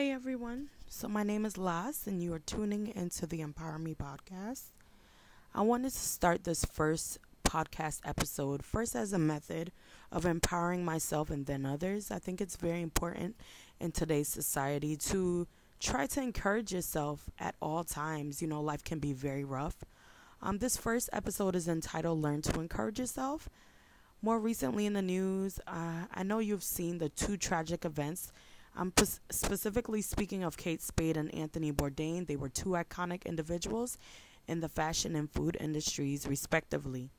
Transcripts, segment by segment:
Hey everyone. So my name is Las and you are tuning into the Empower Me podcast. I wanted to start this first podcast episode first as a method of empowering myself and then others. I think it's very important in today's society to try to encourage yourself at all times. You know, life can be very rough. Um, this first episode is entitled Learn to Encourage Yourself. More recently in the news, uh, I know you've seen the two tragic events I'm p- specifically speaking of Kate Spade and Anthony Bourdain. They were two iconic individuals in the fashion and food industries, respectively.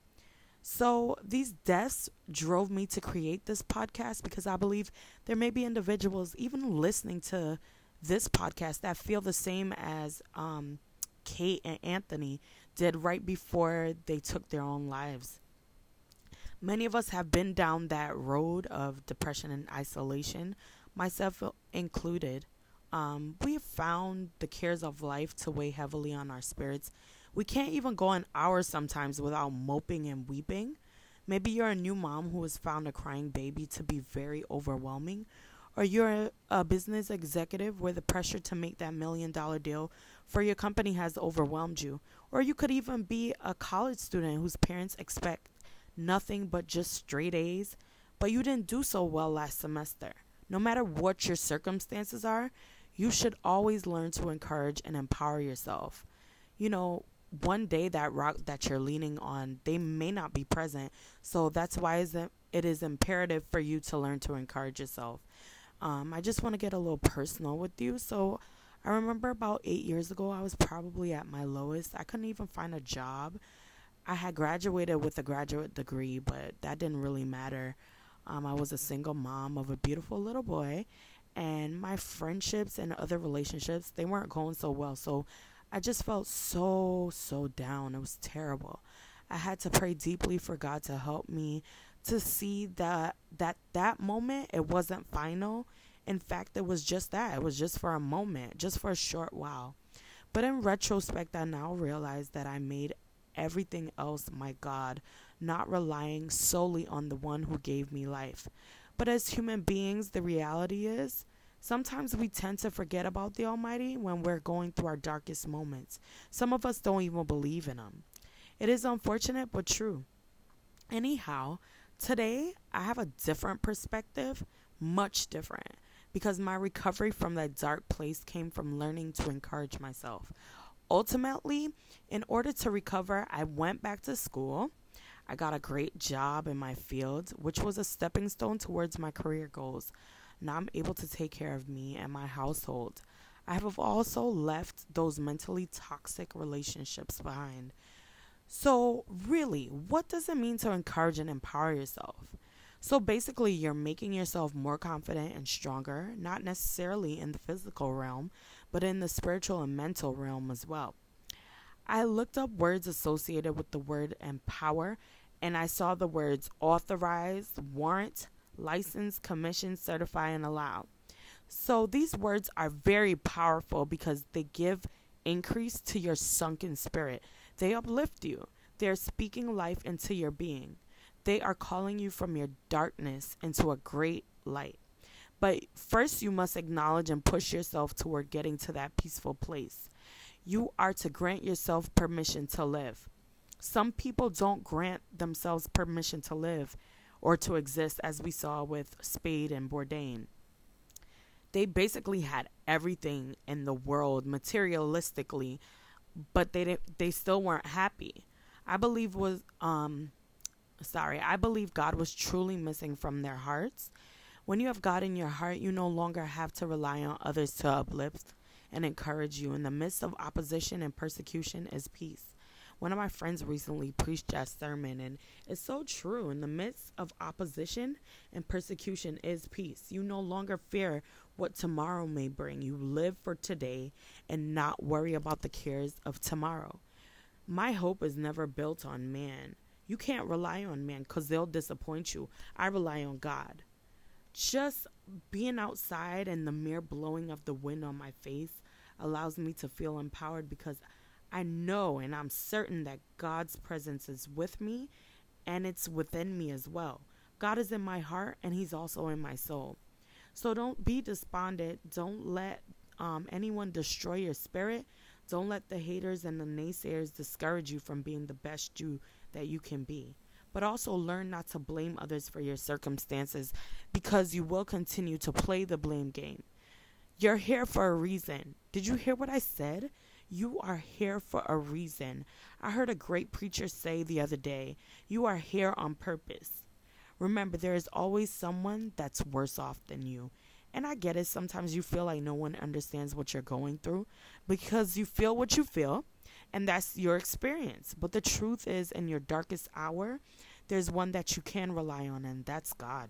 So, these deaths drove me to create this podcast because I believe there may be individuals, even listening to this podcast, that feel the same as um, Kate and Anthony did right before they took their own lives. Many of us have been down that road of depression and isolation myself included, um, we have found the cares of life to weigh heavily on our spirits. We can't even go an hour sometimes without moping and weeping. Maybe you're a new mom who has found a crying baby to be very overwhelming, or you're a business executive where the pressure to make that million dollar deal for your company has overwhelmed you, or you could even be a college student whose parents expect nothing but just straight A's, but you didn't do so well last semester. No matter what your circumstances are, you should always learn to encourage and empower yourself. You know, one day that rock that you're leaning on, they may not be present. So that's why it is imperative for you to learn to encourage yourself. Um, I just want to get a little personal with you. So I remember about eight years ago, I was probably at my lowest. I couldn't even find a job. I had graduated with a graduate degree, but that didn't really matter. Um, I was a single mom of a beautiful little boy, and my friendships and other relationships they weren't going so well. So I just felt so so down. It was terrible. I had to pray deeply for God to help me to see that that that moment it wasn't final. In fact, it was just that. It was just for a moment, just for a short while. But in retrospect, I now realize that I made everything else my God not relying solely on the one who gave me life. But as human beings, the reality is sometimes we tend to forget about the Almighty when we're going through our darkest moments. Some of us don't even believe in Him. It is unfortunate but true. Anyhow, today I have a different perspective, much different, because my recovery from that dark place came from learning to encourage myself. Ultimately, in order to recover, I went back to school. I got a great job in my field, which was a stepping stone towards my career goals. Now I'm able to take care of me and my household. I have also left those mentally toxic relationships behind. So, really, what does it mean to encourage and empower yourself? So, basically, you're making yourself more confident and stronger, not necessarily in the physical realm, but in the spiritual and mental realm as well. I looked up words associated with the word empower and I saw the words authorize, warrant, license, commission, certify, and allow. So these words are very powerful because they give increase to your sunken spirit. They uplift you. They are speaking life into your being. They are calling you from your darkness into a great light. But first, you must acknowledge and push yourself toward getting to that peaceful place. You are to grant yourself permission to live. Some people don't grant themselves permission to live or to exist, as we saw with Spade and Bourdain. They basically had everything in the world materialistically, but they they still weren't happy. I believe was um sorry, I believe God was truly missing from their hearts. When you have God in your heart, you no longer have to rely on others to uplift and encourage you. In the midst of opposition and persecution is peace. One of my friends recently preached that sermon, and it's so true. In the midst of opposition and persecution is peace. You no longer fear what tomorrow may bring. You live for today and not worry about the cares of tomorrow. My hope is never built on man. You can't rely on man because they'll disappoint you. I rely on God. Just being outside and the mere blowing of the wind on my face allows me to feel empowered because I know and I'm certain that God's presence is with me and it's within me as well. God is in my heart and He's also in my soul. So don't be despondent. Don't let um, anyone destroy your spirit. Don't let the haters and the naysayers discourage you from being the best you that you can be. But also learn not to blame others for your circumstances because you will continue to play the blame game. You're here for a reason. Did you hear what I said? You are here for a reason. I heard a great preacher say the other day, You are here on purpose. Remember, there is always someone that's worse off than you. And I get it. Sometimes you feel like no one understands what you're going through because you feel what you feel, and that's your experience. But the truth is, in your darkest hour, there's one that you can rely on, and that's God.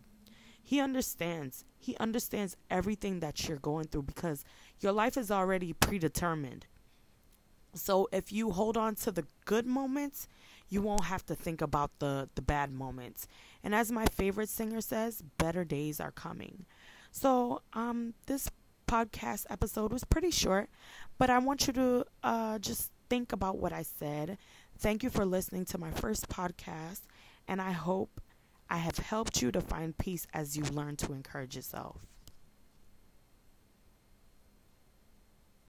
He understands. He understands everything that you're going through because your life is already predetermined. So if you hold on to the good moments, you won't have to think about the the bad moments. And as my favorite singer says, better days are coming. So, um this podcast episode was pretty short, but I want you to uh just think about what I said. Thank you for listening to my first podcast, and I hope I have helped you to find peace as you learn to encourage yourself.